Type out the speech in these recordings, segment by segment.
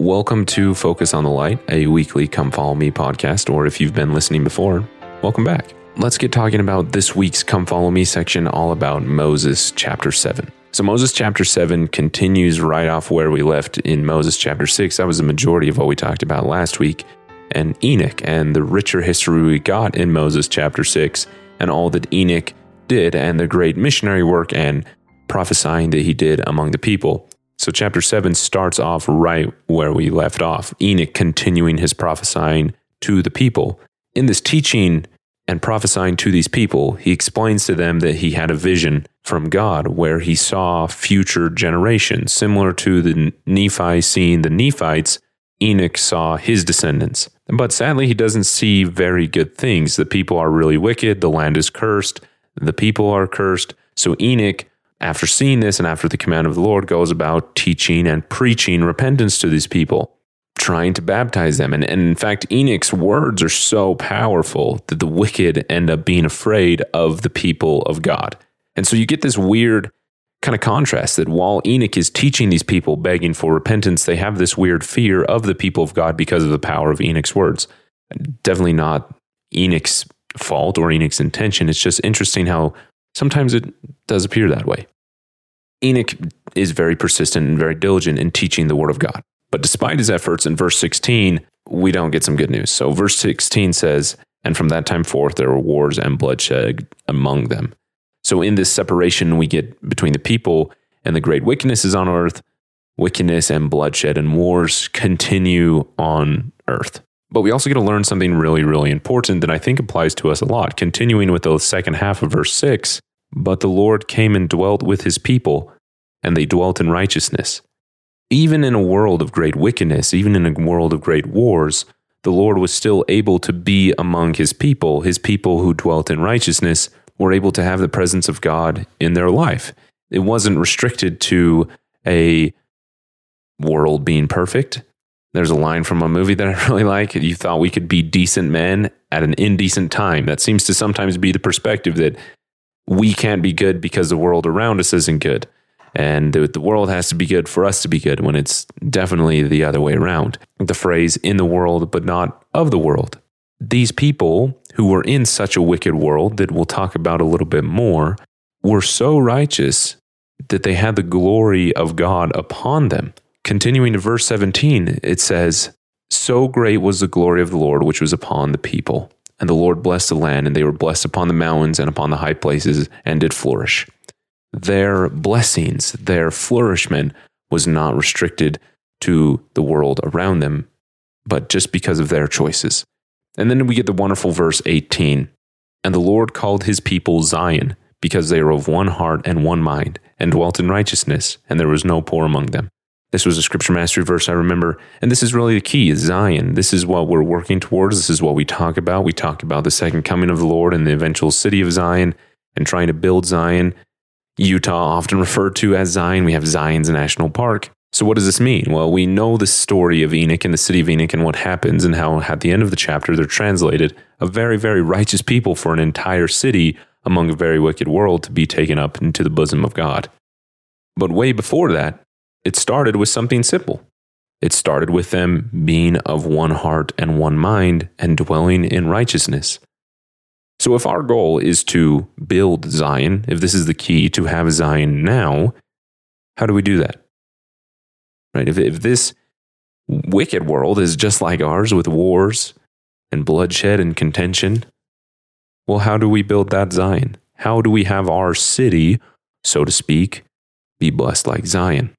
Welcome to Focus on the Light, a weekly Come Follow Me podcast, or if you've been listening before, welcome back. Let's get talking about this week's Come Follow Me section, all about Moses chapter 7. So, Moses chapter 7 continues right off where we left in Moses chapter 6. That was the majority of what we talked about last week. And Enoch and the richer history we got in Moses chapter 6 and all that Enoch did and the great missionary work and prophesying that he did among the people. So, chapter 7 starts off right where we left off Enoch continuing his prophesying to the people. In this teaching and prophesying to these people, he explains to them that he had a vision from God where he saw future generations, similar to the Nephi seeing the Nephites. Enoch saw his descendants. But sadly, he doesn't see very good things. The people are really wicked, the land is cursed, the people are cursed. So, Enoch after seeing this and after the command of the Lord, goes about teaching and preaching repentance to these people, trying to baptize them. And, and, in fact, Enoch's words are so powerful that the wicked end up being afraid of the people of God. And so you get this weird kind of contrast that while Enoch is teaching these people, begging for repentance, they have this weird fear of the people of God because of the power of Enoch's words. Definitely not Enoch's fault or Enoch's intention. It's just interesting how Sometimes it does appear that way. Enoch is very persistent and very diligent in teaching the word of God. But despite his efforts in verse 16, we don't get some good news. So, verse 16 says, And from that time forth there were wars and bloodshed among them. So, in this separation we get between the people and the great wickednesses on earth, wickedness and bloodshed and wars continue on earth. But we also get to learn something really, really important that I think applies to us a lot. Continuing with the second half of verse 6, but the Lord came and dwelt with his people, and they dwelt in righteousness. Even in a world of great wickedness, even in a world of great wars, the Lord was still able to be among his people. His people who dwelt in righteousness were able to have the presence of God in their life. It wasn't restricted to a world being perfect. There's a line from a movie that I really like. You thought we could be decent men at an indecent time. That seems to sometimes be the perspective that we can't be good because the world around us isn't good. And the, world has to be good for us to be good when it's definitely the other way around. The phrase in the world, but not of the world. These people who were in such a wicked world that we'll talk about a little bit more were so righteous that they had the glory of God upon them. Continuing to verse 17, it says, So great was the glory of the Lord which was upon the people. And the Lord blessed the land, and they were blessed upon the mountains and upon the high places, and did flourish. Their blessings, their flourishment was not restricted to the world around them, but just because of their choices. And then we get the wonderful verse 18 And the Lord called his people Zion, because they were of one heart and one mind, and dwelt in righteousness, and there was no poor among them. This was a scripture mastery verse I remember. And this is really the key is Zion. This is what we're working towards. This is what we talk about. We talk about the second coming of the Lord and the eventual city of Zion and trying to build Zion. Utah, often referred to as Zion. We have Zion's National Park. So, what does this mean? Well, we know the story of Enoch and the city of Enoch and what happens, and how at the end of the chapter they're translated a very, very righteous people for an entire city among a very wicked world to be taken up into the bosom of God. But way before that, it started with something simple. It started with them being of one heart and one mind and dwelling in righteousness. So, if our goal is to build Zion, if this is the key to have Zion now, how do we do that? Right? If, if this wicked world is just like ours with wars and bloodshed and contention, well, how do we build that Zion? How do we have our city, so to speak, be blessed like Zion?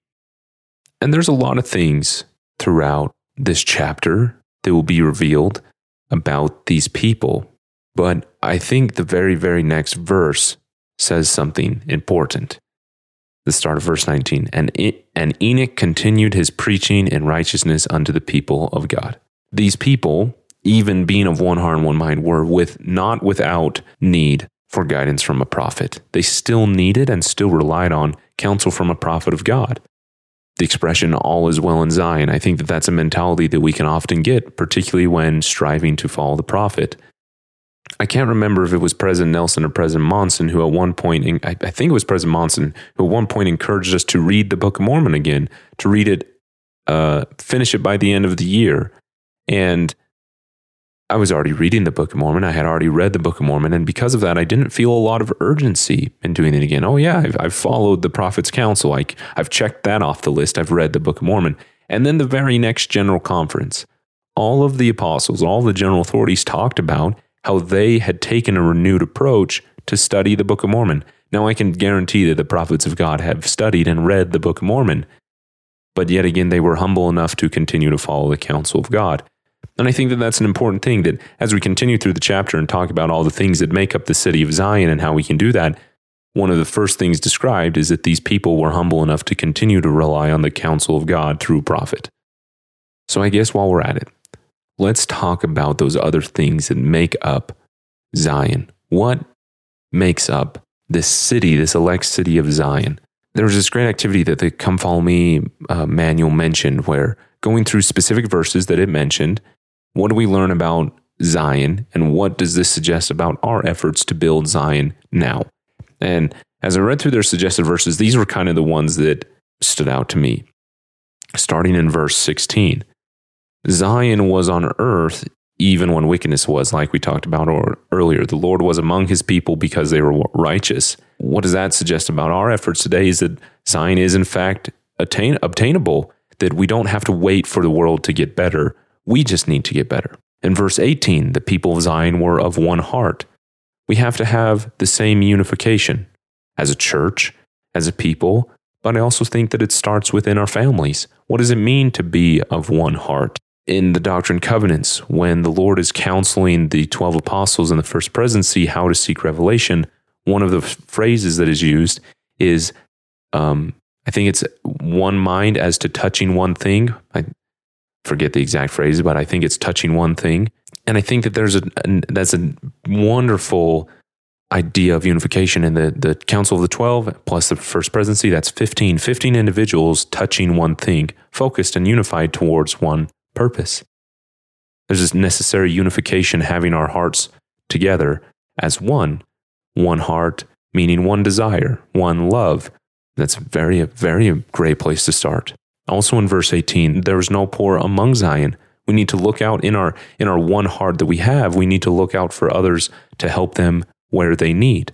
And there's a lot of things throughout this chapter that will be revealed about these people. But I think the very, very next verse says something important. The start of verse 19. And, and Enoch continued his preaching in righteousness unto the people of God. These people, even being of one heart and one mind, were with not without need for guidance from a prophet. They still needed and still relied on counsel from a prophet of God the expression all is well in Zion. I think that that's a mentality that we can often get, particularly when striving to follow the prophet. I can't remember if it was President Nelson or President Monson who at one point, I think it was President Monson, who at one point encouraged us to read the Book of Mormon again, to read it uh, finish it by the end of the year. And I was already reading the Book of Mormon. I had already read the Book of Mormon. And because of that, I didn't feel a lot of urgency in doing it again. Oh, yeah, I've, I've followed the Prophet's Counsel. I, I've checked that off the list. I've read the Book of Mormon. And then the very next General Conference, all of the apostles, all the general authorities talked about how they had taken a renewed approach to study the Book of Mormon. Now, I can guarantee that the prophets of God have studied and read the Book of Mormon, but yet again, they were humble enough to continue to follow the counsel of God. And I think that that's an important thing that as we continue through the chapter and talk about all the things that make up the city of Zion and how we can do that, one of the first things described is that these people were humble enough to continue to rely on the counsel of God through prophet. So I guess while we're at it, let's talk about those other things that make up Zion. What makes up this city, this elect city of Zion? There was this great activity that the Come Follow Me uh, manual mentioned where going through specific verses that it mentioned what do we learn about Zion and what does this suggest about our efforts to build Zion now? And as I read through their suggested verses, these were kind of the ones that stood out to me. Starting in verse 16 Zion was on earth even when wickedness was, like we talked about earlier. The Lord was among his people because they were righteous. What does that suggest about our efforts today? Is that Zion is, in fact, attain, obtainable, that we don't have to wait for the world to get better we just need to get better. In verse 18, the people of Zion were of one heart. We have to have the same unification as a church, as a people, but I also think that it starts within our families. What does it mean to be of one heart? In the Doctrine and Covenants, when the Lord is counseling the 12 apostles in the first presidency how to seek revelation, one of the phrases that is used is um, I think it's one mind as to touching one thing. I forget the exact phrase, but I think it's touching one thing. And I think that there's a, that's a wonderful idea of unification in the, the Council of the 12 plus the First Presidency. That's 15, 15 individuals touching one thing, focused and unified towards one purpose. There's this necessary unification, having our hearts together as one, one heart, meaning one desire, one love. That's very, very great place to start. Also in verse 18, there is no poor among Zion. We need to look out in our in our one heart that we have, we need to look out for others to help them where they need.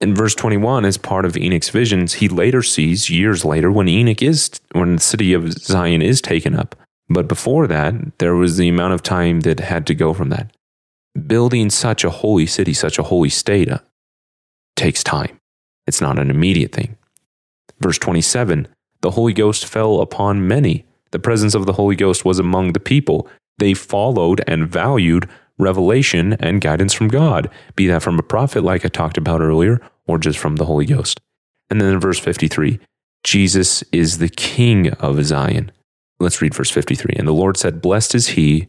In verse 21, as part of Enoch's visions, he later sees years later when Enoch is when the city of Zion is taken up. But before that, there was the amount of time that had to go from that. Building such a holy city, such a holy state, uh, takes time. It's not an immediate thing. Verse 27 the Holy Ghost fell upon many. The presence of the Holy Ghost was among the people. They followed and valued revelation and guidance from God, be that from a prophet, like I talked about earlier, or just from the Holy Ghost. And then in verse 53, Jesus is the King of Zion. Let's read verse 53. And the Lord said, Blessed is he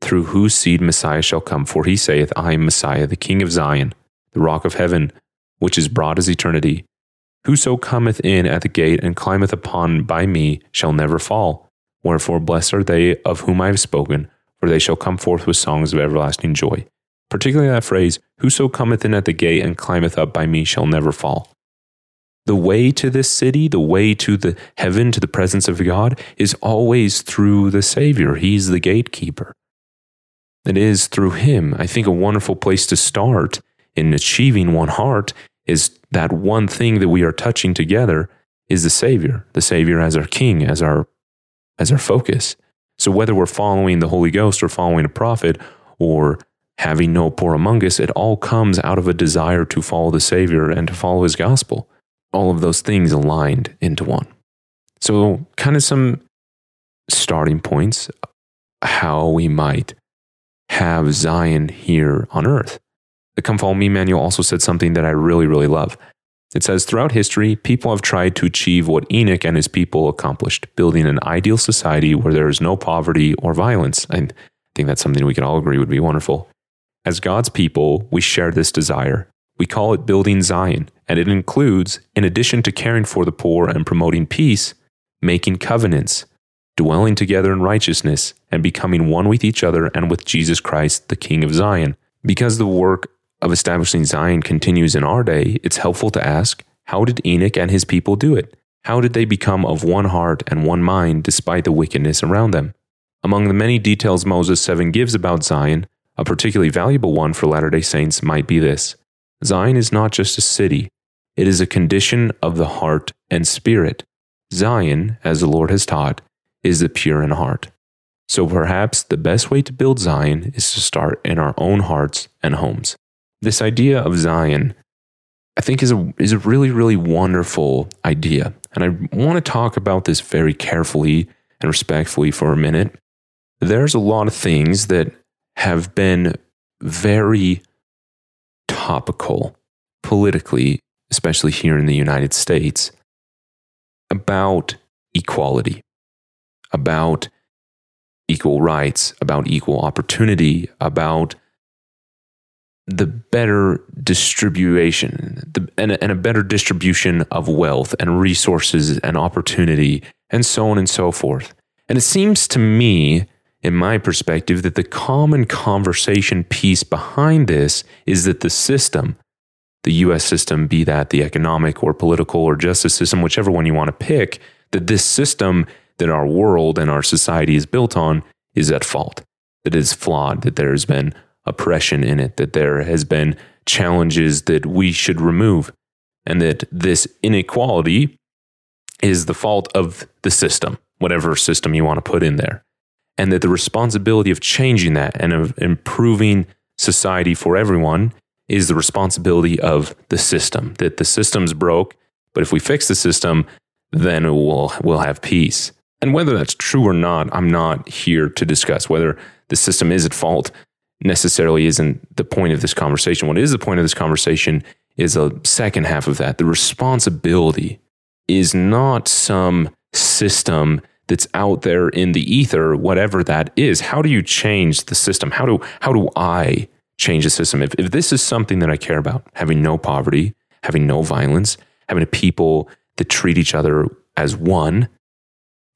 through whose seed Messiah shall come, for he saith, I am Messiah, the King of Zion, the rock of heaven, which is broad as eternity. Whoso cometh in at the gate and climbeth upon by me shall never fall. Wherefore, blessed are they of whom I have spoken, for they shall come forth with songs of everlasting joy. Particularly that phrase, Whoso cometh in at the gate and climbeth up by me shall never fall. The way to this city, the way to the heaven, to the presence of God, is always through the Savior. He's the gatekeeper. It is through Him. I think a wonderful place to start in achieving one heart is that one thing that we are touching together is the Savior, the Savior as our King, as our as our focus. So whether we're following the Holy Ghost or following a prophet or having no poor among us, it all comes out of a desire to follow the Savior and to follow his gospel. All of those things aligned into one. So, kind of some starting points how we might have Zion here on earth. The Come Follow Me manual also said something that I really, really love. It says throughout history, people have tried to achieve what Enoch and his people accomplished, building an ideal society where there is no poverty or violence. I think that's something we can all agree would be wonderful. As God's people, we share this desire. We call it building Zion, and it includes, in addition to caring for the poor and promoting peace, making covenants, dwelling together in righteousness, and becoming one with each other and with Jesus Christ, the King of Zion. Because the work of establishing Zion continues in our day, it's helpful to ask how did Enoch and his people do it? How did they become of one heart and one mind despite the wickedness around them? Among the many details Moses 7 gives about Zion, a particularly valuable one for Latter day Saints might be this Zion is not just a city, it is a condition of the heart and spirit. Zion, as the Lord has taught, is the pure in heart. So perhaps the best way to build Zion is to start in our own hearts and homes. This idea of Zion, I think, is a, is a really, really wonderful idea. And I want to talk about this very carefully and respectfully for a minute. There's a lot of things that have been very topical politically, especially here in the United States, about equality, about equal rights, about equal opportunity, about the better distribution the, and, and a better distribution of wealth and resources and opportunity and so on and so forth. And it seems to me, in my perspective, that the common conversation piece behind this is that the system, the US system, be that the economic or political or justice system, whichever one you want to pick, that this system that our world and our society is built on is at fault, that it is flawed, that there has been oppression in it, that there has been challenges that we should remove, and that this inequality is the fault of the system, whatever system you want to put in there. And that the responsibility of changing that and of improving society for everyone is the responsibility of the system. That the system's broke, but if we fix the system, then we'll, we'll have peace. And whether that's true or not, I'm not here to discuss. Whether the system is at fault necessarily isn't the point of this conversation. What is the point of this conversation is a second half of that. The responsibility is not some system that's out there in the ether, whatever that is. How do you change the system? How do, how do I change the system? If, if this is something that I care about, having no poverty, having no violence, having a people that treat each other as one,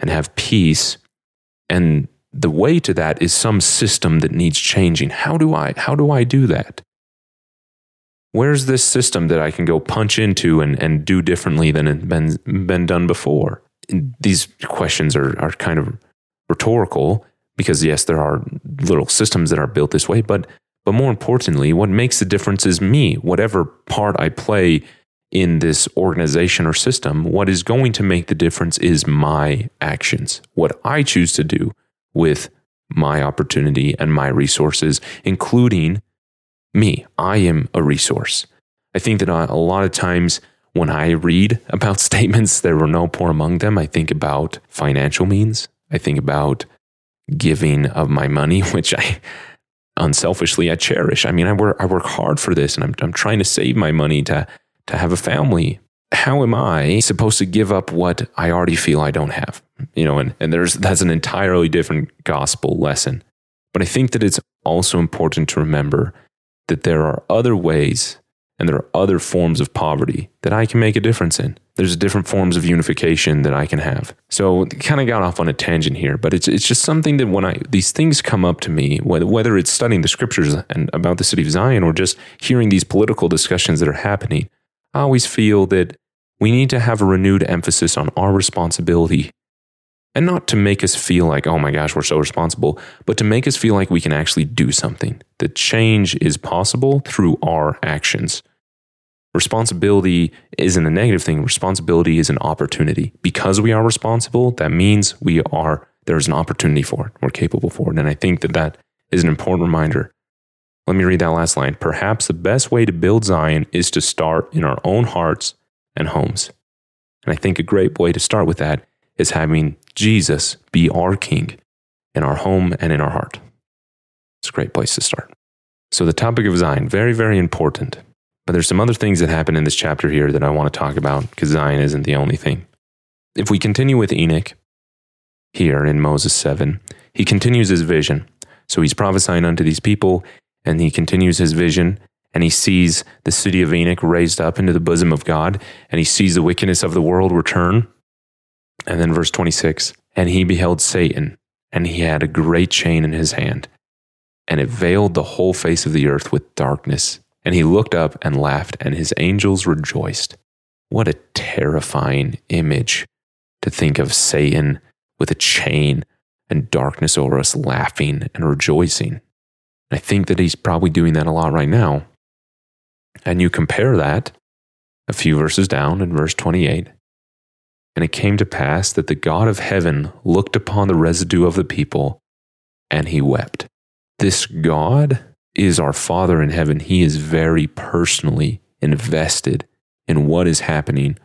and have peace. And the way to that is some system that needs changing. How do I how do I do that? Where's this system that I can go punch into and, and do differently than it been been done before? These questions are, are kind of rhetorical because yes, there are little systems that are built this way, but but more importantly, what makes the difference is me. Whatever part I play in this organization or system, what is going to make the difference is my actions, what I choose to do with my opportunity and my resources, including me. I am a resource. I think that uh, a lot of times when I read about statements, there were no poor among them, I think about financial means. I think about giving of my money, which I unselfishly I cherish. I mean, I work I work hard for this and I'm I'm trying to save my money to to have a family. How am I supposed to give up what I already feel I don't have? You know, and, and there's that's an entirely different gospel lesson. But I think that it's also important to remember that there are other ways and there are other forms of poverty that I can make a difference in. There's different forms of unification that I can have. So kind of got off on a tangent here, but it's it's just something that when I these things come up to me, whether whether it's studying the scriptures and about the city of Zion or just hearing these political discussions that are happening, I always feel that we need to have a renewed emphasis on our responsibility and not to make us feel like, oh my gosh, we're so responsible, but to make us feel like we can actually do something. The change is possible through our actions. Responsibility isn't a negative thing. Responsibility is an opportunity. Because we are responsible, that means we are, there's an opportunity for it. We're capable for it. And I think that that is an important reminder let me read that last line. Perhaps the best way to build Zion is to start in our own hearts and homes. And I think a great way to start with that is having Jesus be our King in our home and in our heart. It's a great place to start. So, the topic of Zion, very, very important. But there's some other things that happen in this chapter here that I want to talk about because Zion isn't the only thing. If we continue with Enoch here in Moses 7, he continues his vision. So he's prophesying unto these people and he continues his vision and he sees the city of Enoch raised up into the bosom of God and he sees the wickedness of the world return. And then verse 26 and he beheld Satan and he had a great chain in his hand and it veiled the whole face of the earth with darkness. And he looked up and laughed and his angels rejoiced. What a terrifying image to think of Satan with a chain and darkness over us laughing and rejoicing. I think that he's probably doing that a lot right now. And you compare that a few verses down in verse 28. And it came to pass that the God of heaven looked upon the residue of the people and he wept. This God is our Father in heaven. He is very personally invested in what is happening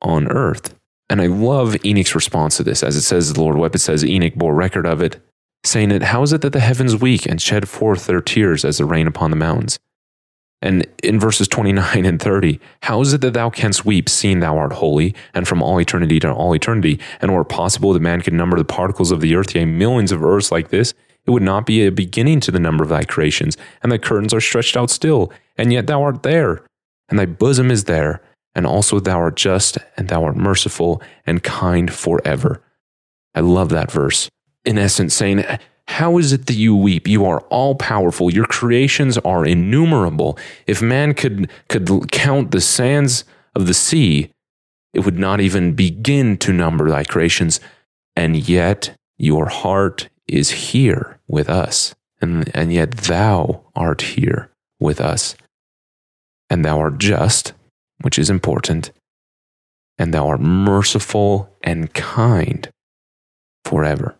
on earth. And I love Enoch's response to this. As it says, the Lord wept, it says, Enoch bore record of it, saying that, How is it that the heavens weep and shed forth their tears as the rain upon the mountains? And in verses 29 and 30, how is it that thou canst weep, seeing thou art holy, and from all eternity to all eternity? And were it possible that man could number the particles of the earth, yea, millions of earths like this, it would not be a beginning to the number of thy creations, and thy curtains are stretched out still, and yet thou art there, and thy bosom is there, and also thou art just, and thou art merciful and kind forever. I love that verse. In essence, saying, how is it that you weep? You are all powerful. Your creations are innumerable. If man could, could count the sands of the sea, it would not even begin to number thy creations. And yet your heart is here with us. And, and yet thou art here with us. And thou art just, which is important. And thou art merciful and kind forever.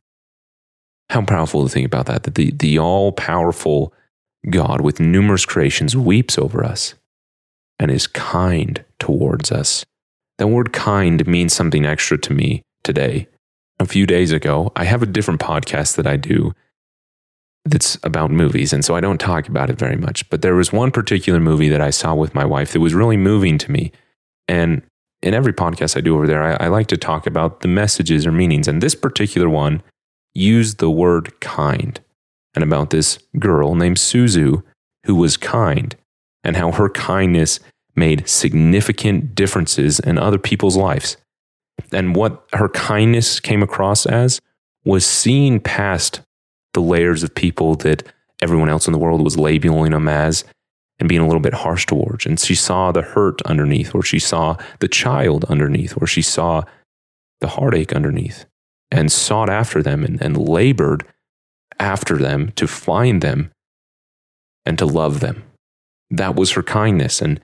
How powerful to think about that, that the, the all powerful God with numerous creations weeps over us and is kind towards us. That word kind means something extra to me today. A few days ago, I have a different podcast that I do that's about movies, and so I don't talk about it very much. But there was one particular movie that I saw with my wife that was really moving to me. And in every podcast I do over there, I, I like to talk about the messages or meanings. And this particular one used the word kind and about this girl named Suzu who was kind and how her kindness made significant differences in other people's lives. And what her kindness came across as was seeing past the layers of people that everyone else in the world was labeling them as and being a little bit harsh towards. And she saw the hurt underneath, or she saw the child underneath, or she saw the heartache underneath and sought after them and, and labored after them to find them and to love them. That was her kindness. And,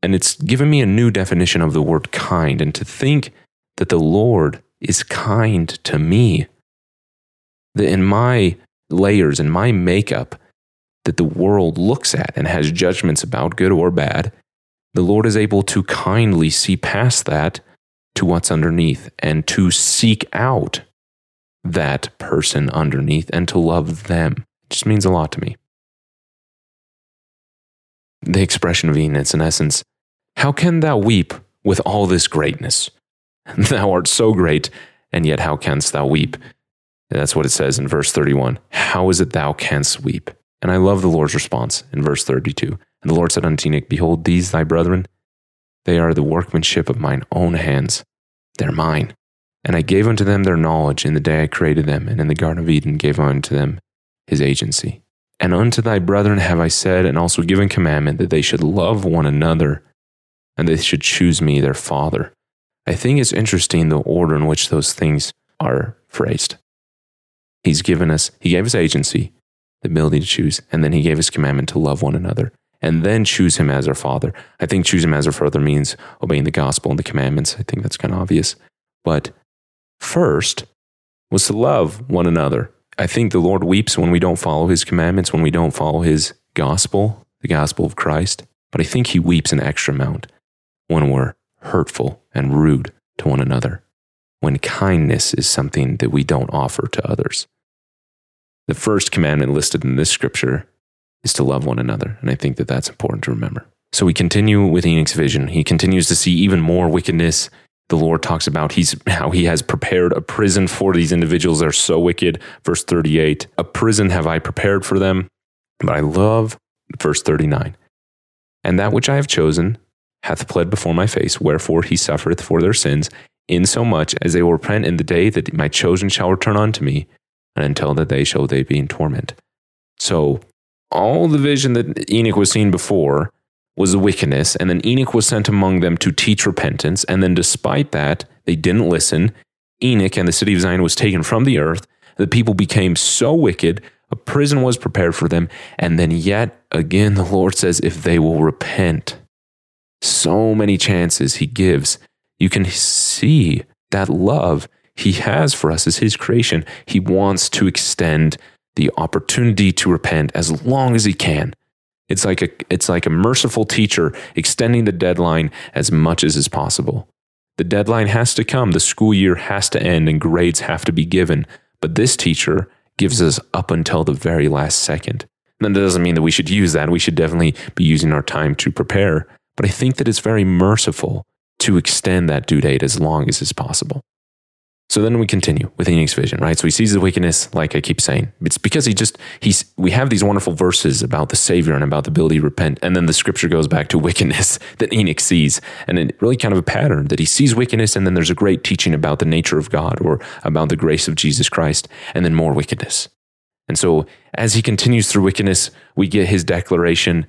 and it's given me a new definition of the word kind. And to think that the Lord is kind to me, that in my layers, in my makeup, that the world looks at and has judgments about, good or bad, the Lord is able to kindly see past that to what's underneath and to seek out that person underneath and to love them. It just means a lot to me. The expression of Venus, in essence, how can thou weep with all this greatness? Thou art so great, and yet how canst thou weep? that's what it says in verse 31. How is it thou canst weep? And I love the Lord's response in verse 32. And the Lord said unto Enoch, Behold, these thy brethren, they are the workmanship of mine own hands. They're mine. And I gave unto them their knowledge in the day I created them, and in the Garden of Eden gave unto them his agency. And unto thy brethren have I said, and also given commandment, that they should love one another, and they should choose me their father. I think it's interesting the order in which those things are phrased. He's given us, he gave us agency, the ability to choose, and then he gave us commandment to love one another and then choose him as our father. I think choose him as our father means obeying the gospel and the commandments. I think that's kind of obvious. But first was to love one another. I think the Lord weeps when we don't follow his commandments, when we don't follow his gospel, the gospel of Christ. But I think he weeps an extra amount when we're hurtful and rude to one another, when kindness is something that we don't offer to others. The first commandment listed in this scripture is to love one another. And I think that that's important to remember. So we continue with Enoch's vision. He continues to see even more wickedness. The Lord talks about he's, how he has prepared a prison for these individuals that are so wicked. Verse 38 A prison have I prepared for them. But I love verse 39 And that which I have chosen hath pled before my face, wherefore he suffereth for their sins, insomuch as they will repent in the day that my chosen shall return unto me, and until that day shall they be in torment. So all the vision that Enoch was seeing before was wickedness, and then Enoch was sent among them to teach repentance. And then, despite that, they didn't listen. Enoch and the city of Zion was taken from the earth. The people became so wicked, a prison was prepared for them. And then, yet again, the Lord says, if they will repent, so many chances He gives. You can see that love He has for us as His creation. He wants to extend the opportunity to repent as long as He can. It's like a it's like a merciful teacher extending the deadline as much as is possible. The deadline has to come, the school year has to end and grades have to be given, but this teacher gives us up until the very last second. And that doesn't mean that we should use that. We should definitely be using our time to prepare, but I think that it's very merciful to extend that due date as long as is possible. So then we continue with Enoch's vision, right? So he sees the wickedness, like I keep saying. It's because he just, he's, we have these wonderful verses about the Savior and about the ability to repent. And then the scripture goes back to wickedness that Enoch sees. And it really kind of a pattern that he sees wickedness. And then there's a great teaching about the nature of God or about the grace of Jesus Christ, and then more wickedness. And so as he continues through wickedness, we get his declaration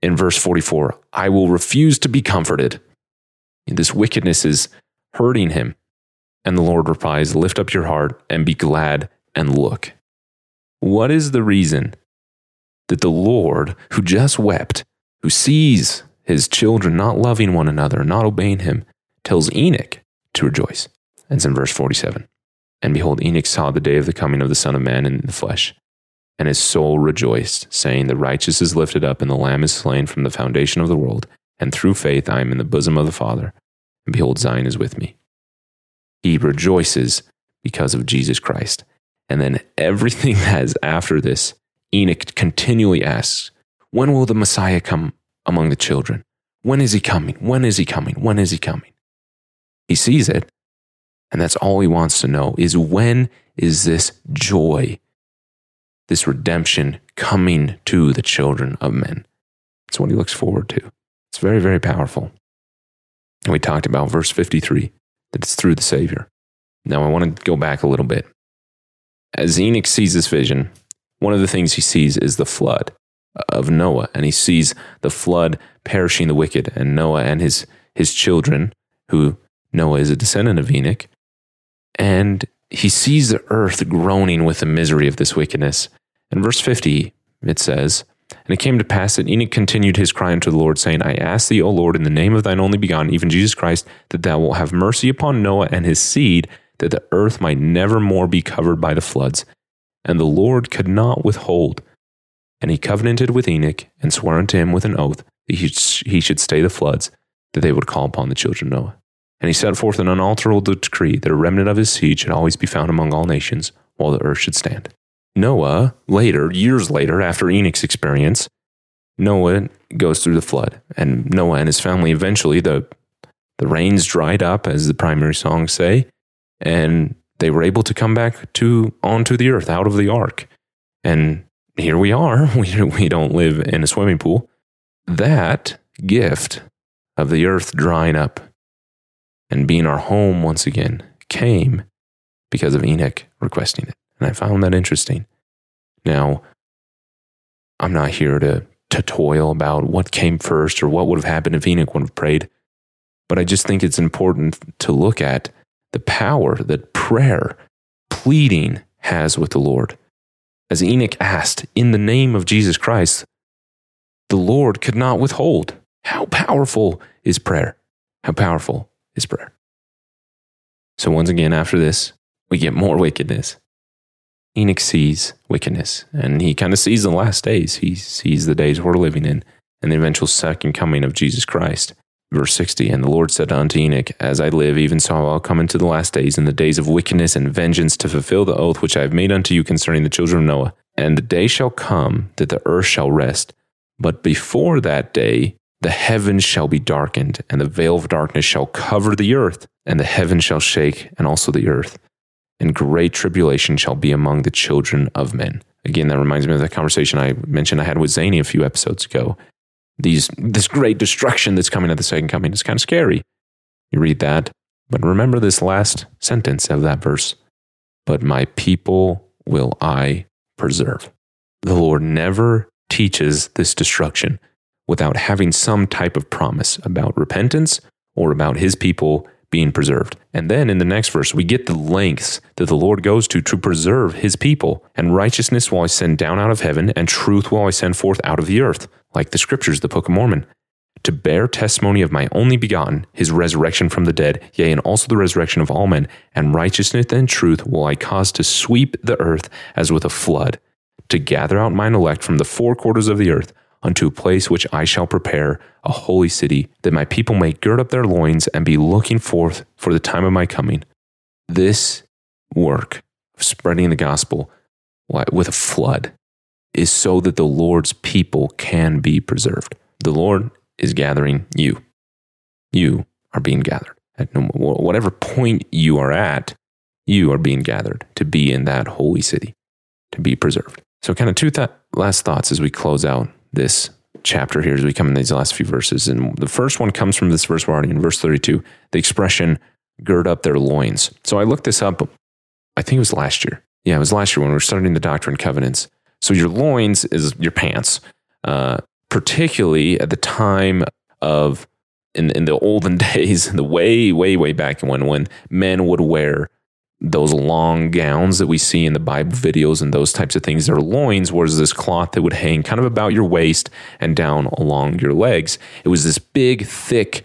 in verse 44 I will refuse to be comforted. This wickedness is hurting him. And the Lord replies, Lift up your heart and be glad and look. What is the reason that the Lord, who just wept, who sees his children not loving one another, not obeying him, tells Enoch to rejoice? And it's in verse 47. And behold, Enoch saw the day of the coming of the Son of Man in the flesh, and his soul rejoiced, saying, The righteous is lifted up, and the Lamb is slain from the foundation of the world. And through faith I am in the bosom of the Father, and behold, Zion is with me. He rejoices because of Jesus Christ. And then everything that is after this, Enoch continually asks, When will the Messiah come among the children? When is he coming? When is he coming? When is he coming? He sees it, and that's all he wants to know is when is this joy, this redemption coming to the children of men? That's what he looks forward to. It's very, very powerful. And we talked about verse 53 that it's through the Savior. Now, I want to go back a little bit. As Enoch sees this vision, one of the things he sees is the flood of Noah, and he sees the flood perishing the wicked, and Noah and his, his children, who Noah is a descendant of Enoch, and he sees the earth groaning with the misery of this wickedness. In verse 50, it says, and it came to pass that Enoch continued his cry unto the Lord, saying, I ask thee, O Lord, in the name of thine only begotten, even Jesus Christ, that thou wilt have mercy upon Noah and his seed, that the earth might never more be covered by the floods. And the Lord could not withhold. And he covenanted with Enoch, and swore unto him with an oath that he should stay the floods, that they would call upon the children of Noah. And he set forth an unalterable decree that a remnant of his seed should always be found among all nations, while the earth should stand. Noah, later, years later, after Enoch's experience, Noah goes through the flood. And Noah and his family eventually, the, the rains dried up, as the primary songs say, and they were able to come back to onto the earth out of the ark. And here we are. We, we don't live in a swimming pool. That gift of the earth drying up and being our home once again came because of Enoch requesting it. And I found that interesting. Now, I'm not here to, to toil about what came first or what would have happened if Enoch would have prayed, but I just think it's important to look at the power that prayer, pleading, has with the Lord. As Enoch asked, in the name of Jesus Christ, the Lord could not withhold. How powerful is prayer? How powerful is prayer? So, once again, after this, we get more wickedness. Enoch sees wickedness and he kind of sees the last days. He sees the days we're living in and the eventual second coming of Jesus Christ. Verse 60 And the Lord said unto Enoch, As I live, even so I will come into the last days, in the days of wickedness and vengeance, to fulfill the oath which I have made unto you concerning the children of Noah. And the day shall come that the earth shall rest. But before that day, the heavens shall be darkened, and the veil of darkness shall cover the earth, and the heavens shall shake, and also the earth and great tribulation shall be among the children of men. Again, that reminds me of the conversation I mentioned I had with Zany a few episodes ago. These, this great destruction that's coming at the second coming is kind of scary. You read that, but remember this last sentence of that verse. But my people will I preserve. The Lord never teaches this destruction without having some type of promise about repentance or about his people being preserved. And then in the next verse, we get the lengths that the Lord goes to to preserve his people. And righteousness will I send down out of heaven, and truth will I send forth out of the earth, like the scriptures, the Book of Mormon, to bear testimony of my only begotten, his resurrection from the dead, yea, and also the resurrection of all men. And righteousness and truth will I cause to sweep the earth as with a flood, to gather out mine elect from the four quarters of the earth unto a place which I shall prepare, a holy city, that my people may gird up their loins and be looking forth for the time of my coming. This work of spreading the gospel with a flood is so that the Lord's people can be preserved. The Lord is gathering you. You are being gathered. At whatever point you are at, you are being gathered to be in that holy city, to be preserved. So, kind of two th- last thoughts as we close out this chapter here as we come in these last few verses. And the first one comes from this verse we're already in, verse 32, the expression, gird up their loins. So I looked this up, I think it was last year. Yeah, it was last year when we were studying the Doctrine and Covenants. So your loins is your pants, uh, particularly at the time of in, in the olden days, in the way, way, way back when when men would wear those long gowns that we see in the Bible videos and those types of things. Their loins was this cloth that would hang kind of about your waist and down along your legs. It was this big, thick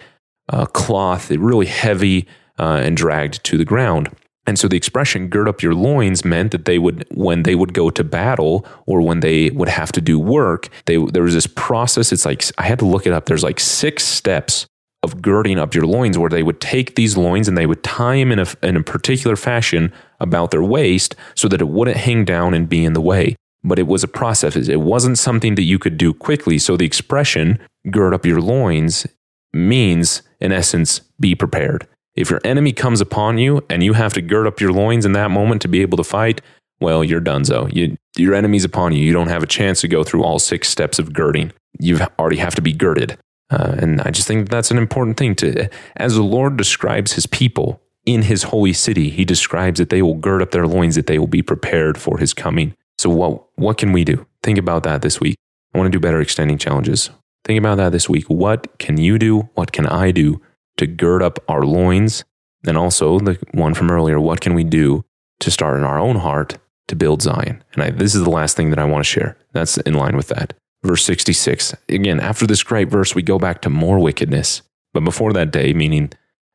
uh, cloth, really heavy uh, and dragged to the ground. And so the expression gird up your loins meant that they would, when they would go to battle or when they would have to do work, they, there was this process. It's like, I had to look it up. There's like six steps of girding up your loins, where they would take these loins and they would tie them in a, in a particular fashion about their waist so that it wouldn't hang down and be in the way. But it was a process. It wasn't something that you could do quickly. So the expression, gird up your loins, means, in essence, be prepared. If your enemy comes upon you and you have to gird up your loins in that moment to be able to fight, well, you're donezo. You, your enemy's upon you. You don't have a chance to go through all six steps of girding. You already have to be girded. Uh, and I just think that's an important thing to, as the Lord describes his people in his holy city, he describes that they will gird up their loins, that they will be prepared for his coming. So, what, what can we do? Think about that this week. I want to do better extending challenges. Think about that this week. What can you do? What can I do to gird up our loins? And also, the one from earlier, what can we do to start in our own heart to build Zion? And I, this is the last thing that I want to share. That's in line with that verse 66. Again, after this great verse, we go back to more wickedness. But before that day, meaning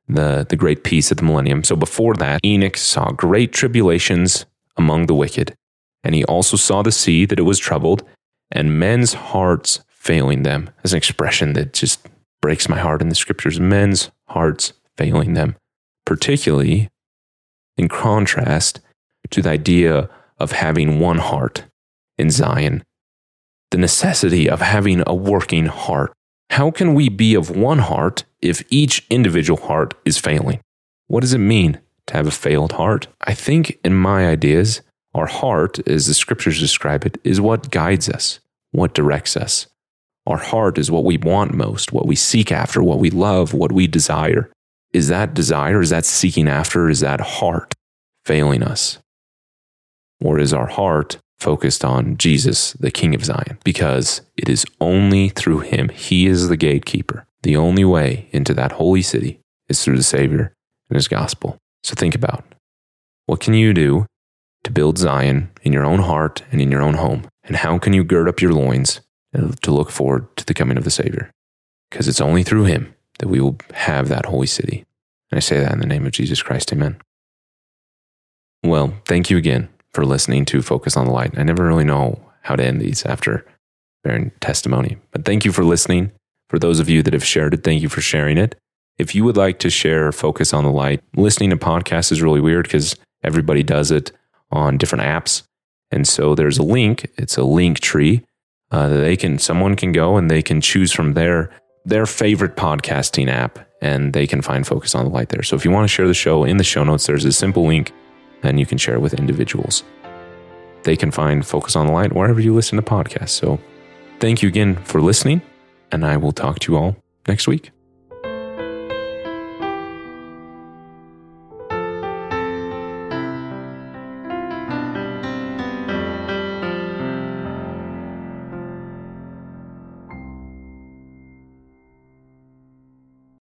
the, the great peace at the millennium. So before that, Enoch saw great tribulations among the wicked. And he also saw the sea that it was troubled, and men's hearts failing them. That's an expression that just breaks my heart in the scriptures. Men's hearts failing them, particularly in contrast to the idea of having one heart in Zion the necessity of having a working heart. How can we be of one heart if each individual heart is failing? What does it mean to have a failed heart? I think, in my ideas, our heart, as the scriptures describe it, is what guides us, what directs us. Our heart is what we want most, what we seek after, what we love, what we desire. Is that desire, is that seeking after, is that heart failing us? Or is our heart focused on Jesus, the King of Zion, because it is only through him. He is the gatekeeper. The only way into that holy city is through the Savior and his gospel. So think about what can you do to build Zion in your own heart and in your own home? And how can you gird up your loins to look forward to the coming of the Savior? Because it's only through him that we will have that holy city. And I say that in the name of Jesus Christ. Amen. Well, thank you again for listening to Focus on the Light. I never really know how to end these after bearing testimony, but thank you for listening. For those of you that have shared it, thank you for sharing it. If you would like to share Focus on the Light, listening to podcasts is really weird because everybody does it on different apps. And so there's a link, it's a link tree uh, that they can, someone can go and they can choose from their, their favorite podcasting app and they can find Focus on the Light there. So if you want to share the show in the show notes, there's a simple link and you can share it with individuals. They can find Focus on the Light wherever you listen to podcasts. So thank you again for listening, and I will talk to you all next week.